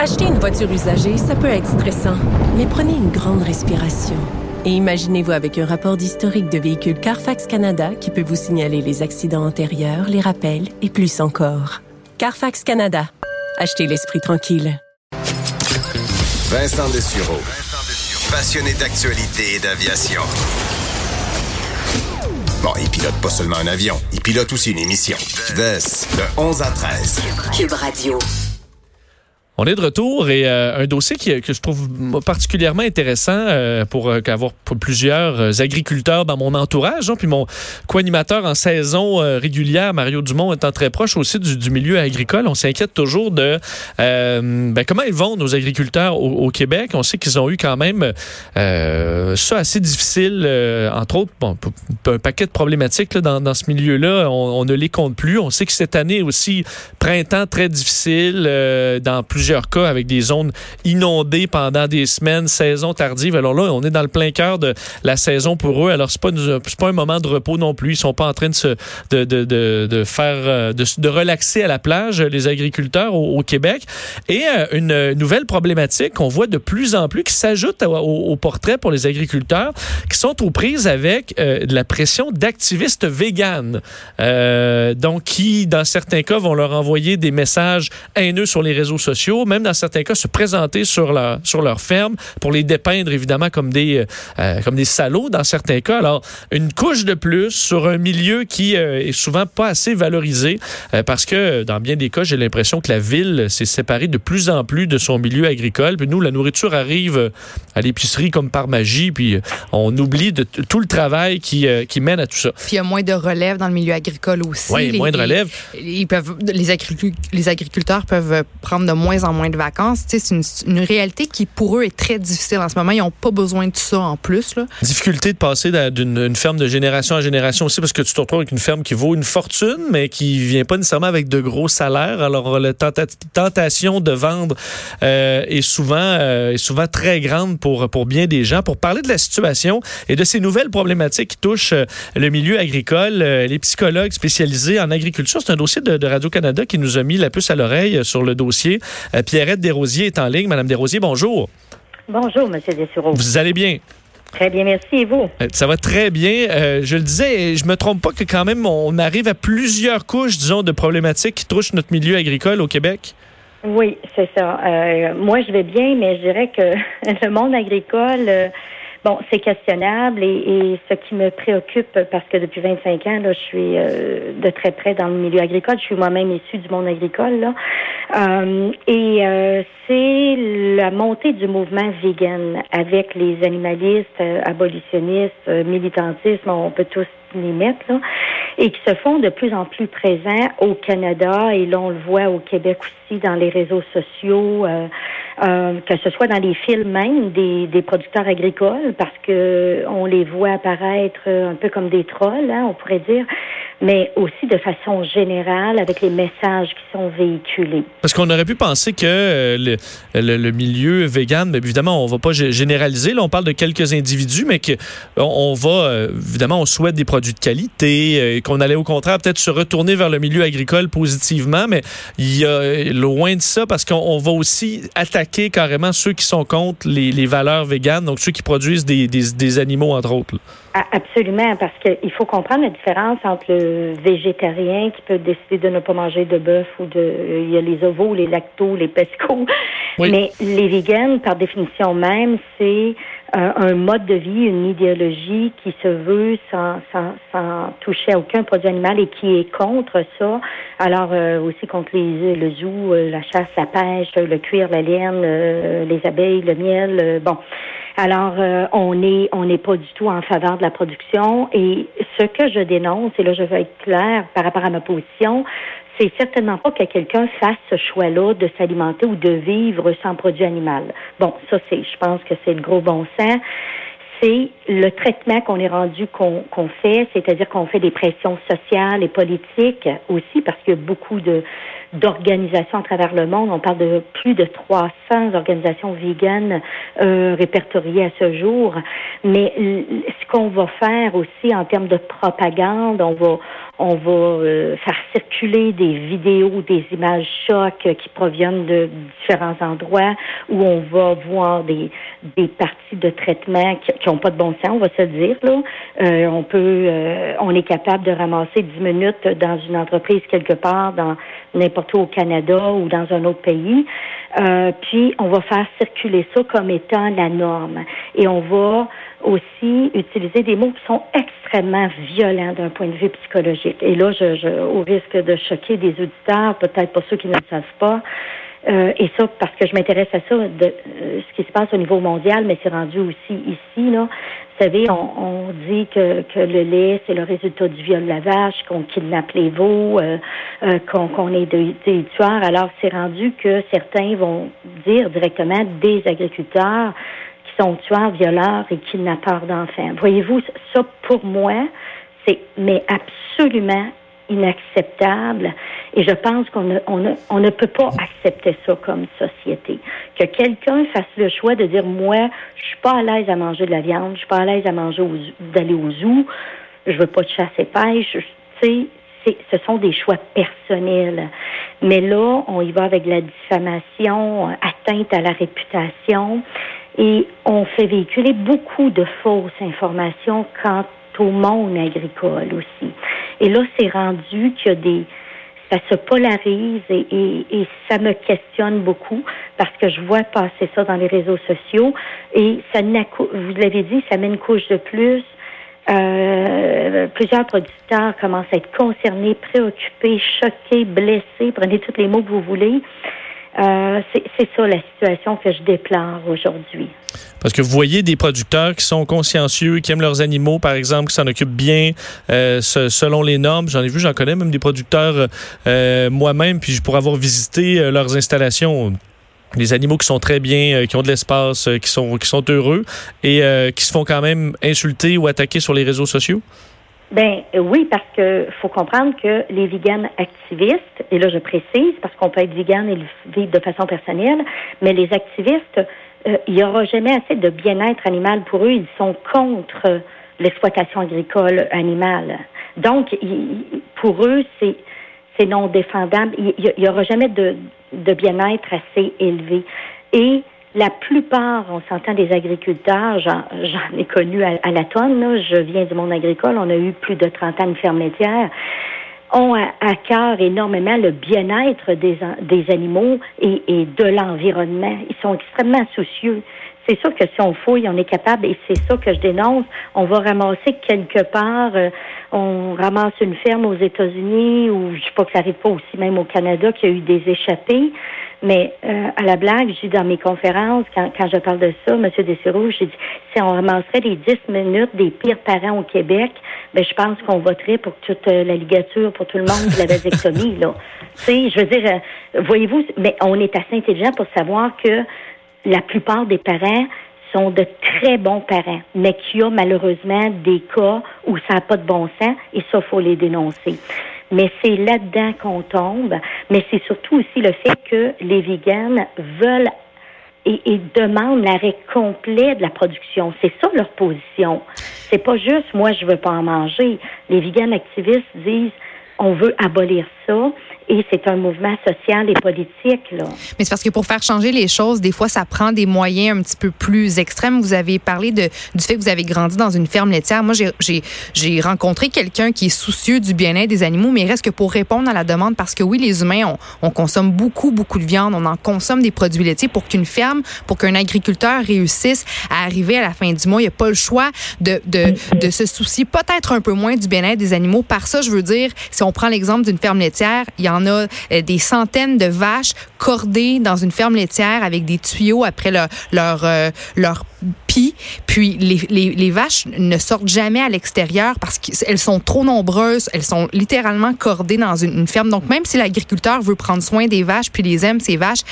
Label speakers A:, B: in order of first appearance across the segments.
A: Acheter une voiture usagée, ça peut être stressant, mais prenez une grande respiration. Et imaginez-vous avec un rapport d'historique de véhicule Carfax Canada qui peut vous signaler les accidents antérieurs, les rappels et plus encore. Carfax Canada. Achetez l'esprit tranquille.
B: Vincent Dessureau. Passionné d'actualité et d'aviation. Bon, il pilote pas seulement un avion, il pilote aussi une émission. VES, de 11 à 13.
C: Cube Radio.
D: On est de retour et euh, un dossier qui, que je trouve particulièrement intéressant euh, pour euh, avoir plusieurs euh, agriculteurs dans mon entourage. Hein, puis mon co-animateur en saison régulière, Mario Dumont, étant très proche aussi du, milieu agricole. On s'inquiète toujours de ben, comment ils vont, nos agriculteurs au, Québec. On sait qu'ils ont eu quand même ça assez difficile, entre autres, bon, un paquet de problématiques dans, ce milieu-là. On, on, ne les compte plus. On sait que cette année aussi, printemps très difficile dans plusieurs cas avec des zones inondées pendant des semaines, saison tardive. Alors là, on est dans le plein cœur de la saison pour eux. Alors c'est pas pas un moment de repos non plus. Ils sont pas en train de se de, de, de, faire euh, de, de, relaxer à la plage les agriculteurs au, Québec. Et euh, une nouvelle problématique qu'on voit de plus en plus qui s'ajoute au, portrait pour les agriculteurs qui sont aux prises avec euh, de la pression d'activistes véganes. Donc qui dans certains cas vont leur envoyer des messages haineux sur les réseaux sociaux même dans certains cas, se présenter sur leur, sur leur ferme pour les dépeindre évidemment comme des, euh, comme des salauds dans certains cas. Alors, une couche de plus sur un milieu qui euh, est souvent pas assez valorisé euh, parce que dans bien des cas, j'ai l'impression que la ville s'est séparée de plus en plus de son milieu agricole. Puis nous, la nourriture arrive à l'épicerie comme par magie, puis on oublie de tout le travail qui, qui mène à tout ça.
E: Puis il y a moins de relève dans le milieu agricole aussi.
D: Oui, moins de relève.
E: Ils peuvent, les, les agriculteurs peuvent prendre de moins en moins de vacances. C'est une, réalité qui, pour eux, est très difficile en ce moment. Ils n'ont pas besoin de ça en plus.
D: Difficulté de passer d'une ferme de génération en génération aussi parce que tu te retrouves avec une ferme qui vaut une fortune, mais qui vient pas nécessairement avec de gros salaires. Alors, la tentation de vendre euh, est, souvent, euh, est souvent très grande pour, pour bien des gens. Pour parler de la situation et de ces nouvelles problématiques qui touchent euh, le milieu agricole, les psychologues spécialisés en agriculture, c'est un dossier de Radio-Canada qui nous a mis la puce à l'oreille sur le dossier. Euh, Pierrette Desrosiers est en ligne. Madame Desrosiers, bonjour.
F: Bonjour, M. Dessureau.
D: Vous allez bien?
F: Très bien, merci. Et vous?
D: Euh, ça va très bien. Euh, je le disais, je me trompe pas que quand même on arrive à plusieurs couches, disons, de problématiques qui touchent notre milieu agricole au Québec.
F: Oui, c'est ça. Euh, moi, je vais bien, mais je dirais que le monde agricole c'est questionnable et, ce qui me préoccupe, parce que depuis 25 ans, là, je suis euh, de très près dans le milieu agricole. Je suis moi-même issue du monde agricole. Là. Euh, et euh, c'est la montée du mouvement vegan avec les animalistes, abolitionnistes, militantisme, on peut tous mettre, là, et qui se font de plus en plus présents au Canada et là, on le voit au Québec aussi dans les réseaux sociaux. Euh, euh, que ce soit dans les films même des, des producteurs agricoles, parce que on les voit apparaître un peu comme des trolls, hein, on pourrait dire, mais aussi de façon générale avec les messages qui sont véhiculés.
D: Parce qu'on aurait pu penser que euh, le, le, le, milieu vegan, mais évidemment, on va pas généraliser, là, on parle de quelques individus, mais que on, va, euh, évidemment, on souhaite des produits de qualité, euh, qu'on allait au contraire peut-être se retourner vers le milieu agricole positivement, mais il y a loin de ça parce qu'on va aussi attaquer carrément ceux qui sont contre les, les valeurs véganes, donc ceux qui produisent des, des, des animaux, entre autres. Là.
F: Absolument, parce qu'il faut comprendre la différence entre le végétarien qui peut décider de ne pas manger de bœuf ou de il y a les ovos, les lactos, les pescos. Oui. Mais les véganes, par définition même, c'est euh, un mode de vie, une idéologie qui se veut sans, sans, sans toucher à aucun produit animal et qui est contre ça. Alors euh, aussi contre les, le zoo, euh, la chasse, la pêche, le cuir, la laine, euh, les abeilles, le miel. bon. Alors, euh, on est on n'est pas du tout en faveur de la production. Et ce que je dénonce, et là je veux être clair par rapport à ma position, c'est certainement pas que quelqu'un fasse ce choix-là de s'alimenter ou de vivre sans produit animal. Bon, ça c'est, je pense que c'est le gros bon sens c'est le traitement qu'on est rendu qu'on qu fait, c'est-à-dire qu'on fait des pressions sociales et politiques aussi, parce qu'il y a beaucoup de, d'organisations à travers le monde. On parle de plus de 300 organisations véganes euh, répertoriées à ce jour. Mais ce qu'on va faire aussi en termes de propagande, on va on va euh, faire circuler des vidéos, des images chocs qui proviennent de différents endroits où on va voir des, des parties de traitement qui n'ont pas de bon sens, on va se dire. Là. Euh, on peut, euh, on est capable de ramasser 10 minutes dans une entreprise quelque part, dans n'importe où au Canada ou dans un autre pays. puis on va faire circuler ça comme étant la norme. Et on va aussi utiliser des mots qui sont extrêmement violents d'un point de vue psychologique. Et là, je, au risque de choquer des auditeurs, peut-être pas ceux qui ne le savent pas, euh, et ça, parce que je m'intéresse à ça, de euh, ce qui se passe au niveau mondial, mais c'est rendu aussi ici. Là. Vous savez, on, on dit que, que le lait, c'est le résultat du viol de la vache, qu'on kidnappe les veaux, euh, euh qu'on est des, tueurs. Alors, c'est rendu que certains vont dire directement des agriculteurs sont tueurs, violeurs et kidnappeurs d'enfants. Voyez-vous, ça pour moi, c'est mais absolument inacceptable et je pense qu'on ne, on ne, peut pas accepter ça comme société. Que quelqu'un fasse le choix de dire moi, je suis pas à l'aise à manger de la viande, je suis pas à l'aise à manger d'aller au zoo, je veux pas de chasse et pêche, tu sais, ce sont des choix personnels. Mais là, on y va avec la diffamation, atteinte à la réputation. Et on fait véhiculer beaucoup de fausses informations quant au monde agricole aussi. Et là, c'est rendu qu'il y a des ça se polarise et, et, ça me questionne beaucoup parce que je vois passer ça dans les réseaux sociaux et ça vous l'avez dit, ça met une couche de plus. Euh, plusieurs producteurs commencent à être concernés, préoccupés, choqués, blessés, prenez tous les mots que vous voulez. Euh, c'est ça la situation que je déplore aujourd'hui.
D: Parce que vous voyez des producteurs qui sont consciencieux, qui aiment leurs animaux, par exemple, qui s'en occupent bien euh, selon les normes. J'en ai vu, j'en connais même des producteurs euh, moi-même, puis pour avoir visité leurs installations des animaux qui sont très bien, qui ont de l'espace, qui sont qui sont heureux et qui se font quand même insulter ou attaquer sur les réseaux sociaux.
F: Ben oui, parce que faut comprendre que les véganes activistes, et là je précise parce qu'on peut être vegan et le vivre de façon personnelle, mais les activistes, euh, il n'y aura jamais assez de bien-être animal pour eux. Ils sont contre l'exploitation agricole animale. Donc, pour eux, c'est c'est non défendable. Il n'y aura jamais de, de bien-être assez élevé. Et la plupart, on s'entend des agriculteurs, j'en ai connu à, la tonne, je viens du monde agricole, on a eu plus de 30 ans de ferme laitière, ont à, cœur énormément le bien-être des, des animaux et, de l'environnement. Ils sont extrêmement soucieux. C'est sûr que si on fouille, on est capable, et c'est ça que je dénonce, on va ramasser quelque part, euh, on ramasse une ferme aux États-Unis, ou je sais pas que ça arrive pas aussi même au Canada, qu'il y a eu des échappées. Mais euh, à la blague, j'ai dans mes conférences, quand, quand je parle de ça, M. Dessureau, j'ai dit si on ramasserait les 10 minutes des pires parents au Québec, ben je pense qu'on voterait pour toute euh, la ligature, pour tout le monde, de la vasectomie, là. Tu sais, je veux dire, euh, voyez-vous, mais on est assez intelligent pour savoir que la plupart des parents sont de très bons parents, mais qu'il y a malheureusement des cas où ça n'a pas de bon sens et ça, faut les dénoncer mais c'est là-dedans qu'on tombe. Mais c'est surtout aussi le fait que les véganes veulent et, demandent l'arrêt complet de la production. C'est ça leur position. C'est pas juste moi je veux pas en manger. Les véganes activistes disent on veut abolir et c'est un mouvement social et politique. Là.
E: Mais c'est parce que pour faire changer les choses, des fois, ça prend des moyens un petit peu plus extrêmes. Vous avez parlé du fait que vous avez grandi dans une ferme laitière. Moi, j'ai rencontré quelqu'un qui est soucieux du bien-être des animaux, mais il reste que pour répondre à la demande, parce que oui, les humains, on, on consomme beaucoup, beaucoup de viande, on en consomme des produits laitiers pour qu'une ferme, pour qu'un agriculteur réussisse à arriver à la fin du mois. Il n'y a pas le choix de se soucier peut-être un peu moins du bien-être des animaux. Par ça, je veux dire, si on prend l'exemple d'une ferme laitière, il y en a euh, des centaines de vaches cordées dans une ferme laitière avec des tuyaux après leur leur, euh, leur pis. Puis les, les, les, vaches ne sortent jamais à l'extérieur parce qu'elles sont trop nombreuses. Elles sont littéralement cordées dans une, ferme. Donc même si l'agriculteur veut prendre soin des vaches puis les aime ces vaches,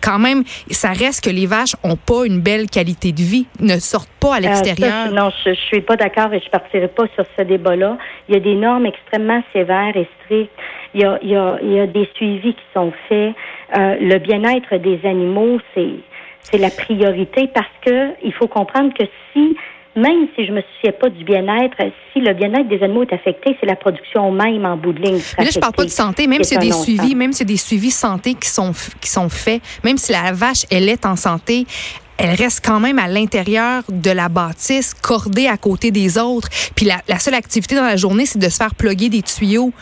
E: quand même ça reste que les vaches ont pas une belle qualité de vie, ne sortent pas à euh, l'extérieur.
F: non, je, je suis pas d'accord et je partirai pas sur ce débat-là. Il y a des normes extrêmement sévères et strictes il y a, il y a, il y a des suivis qui sont faits. Euh, le bien-être des animaux, c'est c'est la priorité parce que il faut comprendre que si même si je me souciais pas du bien-être, si le bien-être des animaux est affecté, c'est la production même en bout de ligne.
E: Mais là, je parle pas de santé, même s'il y a des suivis, même s'il y a des suivis santé qui sont qui sont faits, même si la vache elle est en santé, elle reste quand même à l'intérieur de la bâtisse, cordée à côté des autres. Puis la, seule activité dans la journée, c'est de se faire plugger des tuyaux.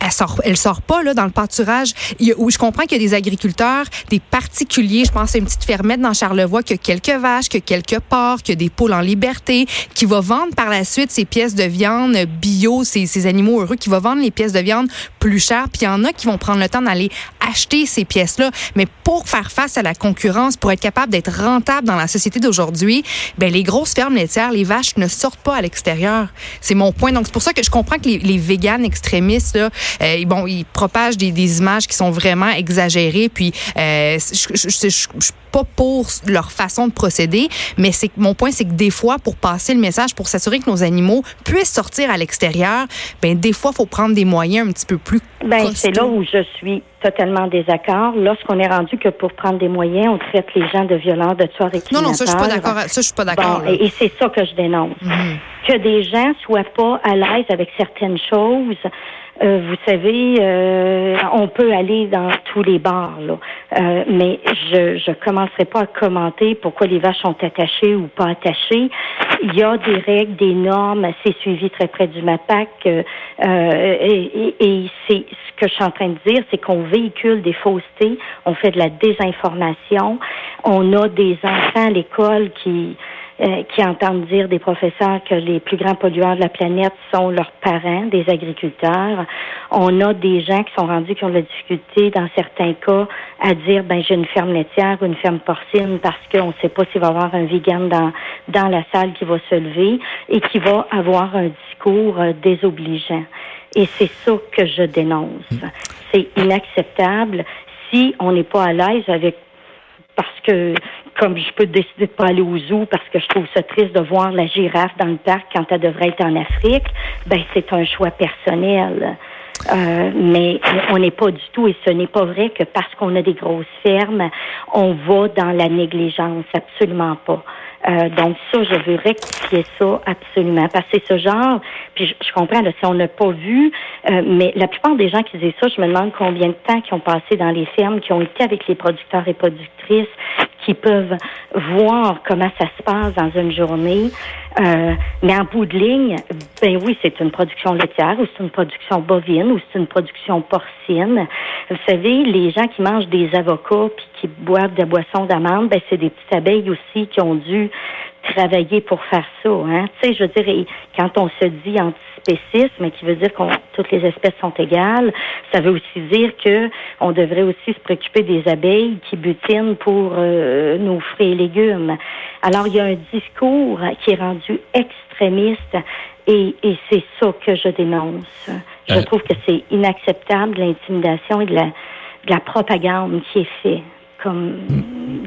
E: Elle sort, elle sort pas là dans le pâturage. Il où je comprends qu'il y a des agriculteurs, des particuliers. Je pense à une petite fermette dans Charlevoix qui a quelques vaches, qui a quelques porcs, qui a des poules en liberté, qui va vendre par la suite ses pièces de viande bio, ces, ces animaux heureux, qui va vendre les pièces de viande plus chères. Puis il y en a qui vont prendre le temps d'aller acheter ces pièces-là. Mais pour faire face à la concurrence, pour être capable d'être rentable dans la société d'aujourd'hui, ben les grosses fermes laitières, les vaches ne sortent pas à l'extérieur. C'est mon point. Donc c'est pour ça que je comprends que les, les véganes extrémistes, là, euh, bon, ils propagent des, des, images qui sont vraiment exagérées. Puis euh, je, je, je, je suis pas pour leur façon de procéder, mais c'est mon point, c'est que des fois, pour passer le message, pour s'assurer que nos animaux puissent sortir à l'extérieur, ben des fois, faut prendre des moyens un petit peu plus.
F: Ben c'est là où je suis totalement désaccord. Lorsqu'on est rendu que pour prendre des moyens, on traite les gens de violents, de tueurs et
E: Non, non, ça, je suis pas d'accord. Ça, je suis pas d'accord.
F: Bon, et, et c'est ça que je dénonce. -hmm. Que des gens soient pas à l'aise avec certaines choses. Euh, vous savez, euh, on peut aller dans tous les bars, là. Euh, mais je je commencerai pas à commenter pourquoi les vaches sont attachées ou pas attachées. Il y a des règles, des normes, c'est suivi très près du MAPAC. Euh, et, et, et c'est ce que je suis en train de dire, c'est qu'on véhicule des faussetés, on fait de la désinformation, on a des enfants à l'école qui euh, qui entendent dire des professeurs que les plus grands pollueurs de la planète sont leurs parents, des agriculteurs. On a des gens qui sont rendus qui ont de la difficulté, dans certains cas, à dire ben j'ai une ferme laitière ou une ferme porcine parce qu'on ne sait pas s'il va y avoir un vegan dans dans la salle qui va se lever et qui va avoir un discours euh, désobligeant. Et c'est ça que je dénonce. C'est inacceptable si on n'est pas à l'aise avec parce que comme je peux décider de pas aller au zoo parce que je trouve ça triste de voir la girafe dans le parc quand elle devrait être en Afrique, ben c'est un choix personnel. Euh, mais on n'est pas du tout, et ce n'est pas vrai que parce qu'on a des grosses fermes, on va dans la négligence, absolument pas. Euh, donc ça, je veux rectifier ça absolument. Parce que ce genre, puis je, je comprends, là, si on n'a pas vu, euh, mais la plupart des gens qui disent ça, je me demande combien de temps qui ont passé dans les fermes, qui ont été avec les producteurs et productrices, qui peuvent voir comment ça se passe dans une journée. Euh, mais en bout de ligne, ben oui, c'est une production laitière ou c'est une production bovine ou c'est une production porcine. Vous savez, les gens qui mangent des avocats puis qui boivent des boissons d'amande, ben c'est des petites abeilles aussi qui ont dû travailler pour faire ça. Hein? Tu sais, je veux dire, quand on se dit antispécisme, qui veut dire que toutes les espèces sont égales, ça veut aussi dire que on devrait aussi se préoccuper des abeilles qui butinent pour euh, nos fruits et légumes. Alors, il y a un discours qui est rendu extrémiste et, et c'est ça que je dénonce. Je euh. trouve que c'est inacceptable l'intimidation et de la, de la propagande qui est faite, comme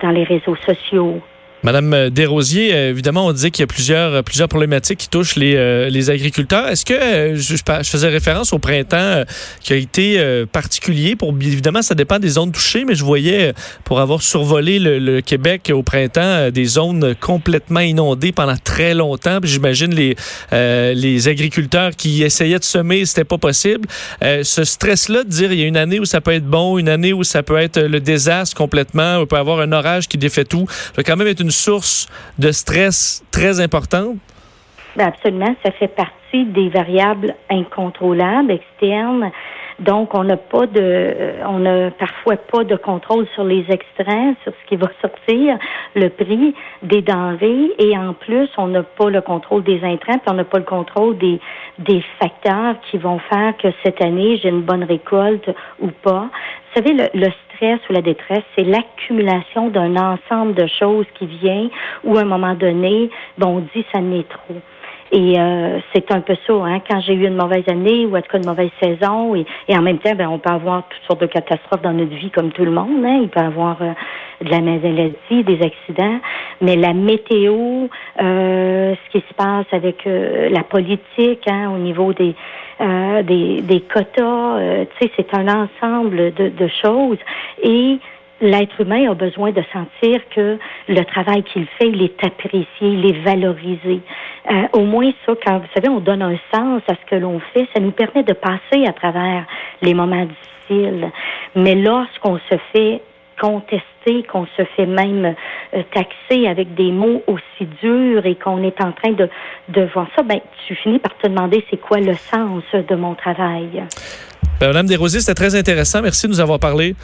F: dans les réseaux sociaux.
D: Madame Desrosiers, évidemment, on disait qu'il y a plusieurs, plusieurs problématiques qui touchent les, euh, les agriculteurs. Est-ce que euh, je, je, faisais référence au printemps euh, qui a été euh, particulier pour évidemment ça dépend des zones touchées, mais je voyais pour avoir survolé le, le Québec au printemps des zones complètement inondées pendant très longtemps. J'imagine les les agriculteurs qui essayaient de semer, c'était pas possible. ce stress-là de dire il y a une année où ça peut être bon, une année où ça peut être le désastre complètement, on peut avoir un orage qui défait tout. Ça va quand même être une source de stress très importante?
F: Ben absolument, ça fait partie des variables incontrôlables externes. Donc, on n'a pas de, on n'a parfois pas de contrôle sur les extraits, sur ce qui va sortir, le prix des denrées, et en plus, on n'a pas le contrôle des intrants, puis on n'a pas le contrôle des, des facteurs qui vont faire que cette année, j'ai une bonne récolte ou pas. Vous savez, le, le stress ou la détresse, c'est l'accumulation d'un ensemble de choses qui vient où à un moment donné, bon, on dit ça n'est trop. Et euh, c'est un peu ça, hein, quand j'ai eu une mauvaise année ou en tout cas une mauvaise saison, et, en même temps, ben, on peut avoir toutes sortes de catastrophes dans notre vie comme tout le monde. Hein. Il peut avoir euh, de la maladie, des accidents, mais la météo, euh, ce qui se passe avec la politique hein, au niveau des des, des quotas, tu sais, c'est un ensemble de, de choses. Et l'être humain a besoin de sentir que le travail qu'il fait, il est apprécié, il est valorisé. Euh, au moins ça, quand vous savez, on donne un sens à ce que l'on fait, ça nous permet de passer à travers les moments difficiles. Mais lorsqu'on se fait contester, qu'on se fait même euh, taxer avec des mots aussi durs et qu'on est en train de, de voir ça, ben tu finis par te demander c'est quoi le sens de mon travail.
D: Ben, Madame Desrosiers, c'était très intéressant. Merci de nous avoir parlé.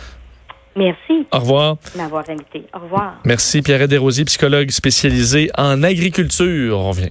F: Merci.
D: Au revoir.
F: M'avoir invité. Au revoir.
D: Merci, Pierre Desrosiers, psychologue spécialisé en agriculture. On revient.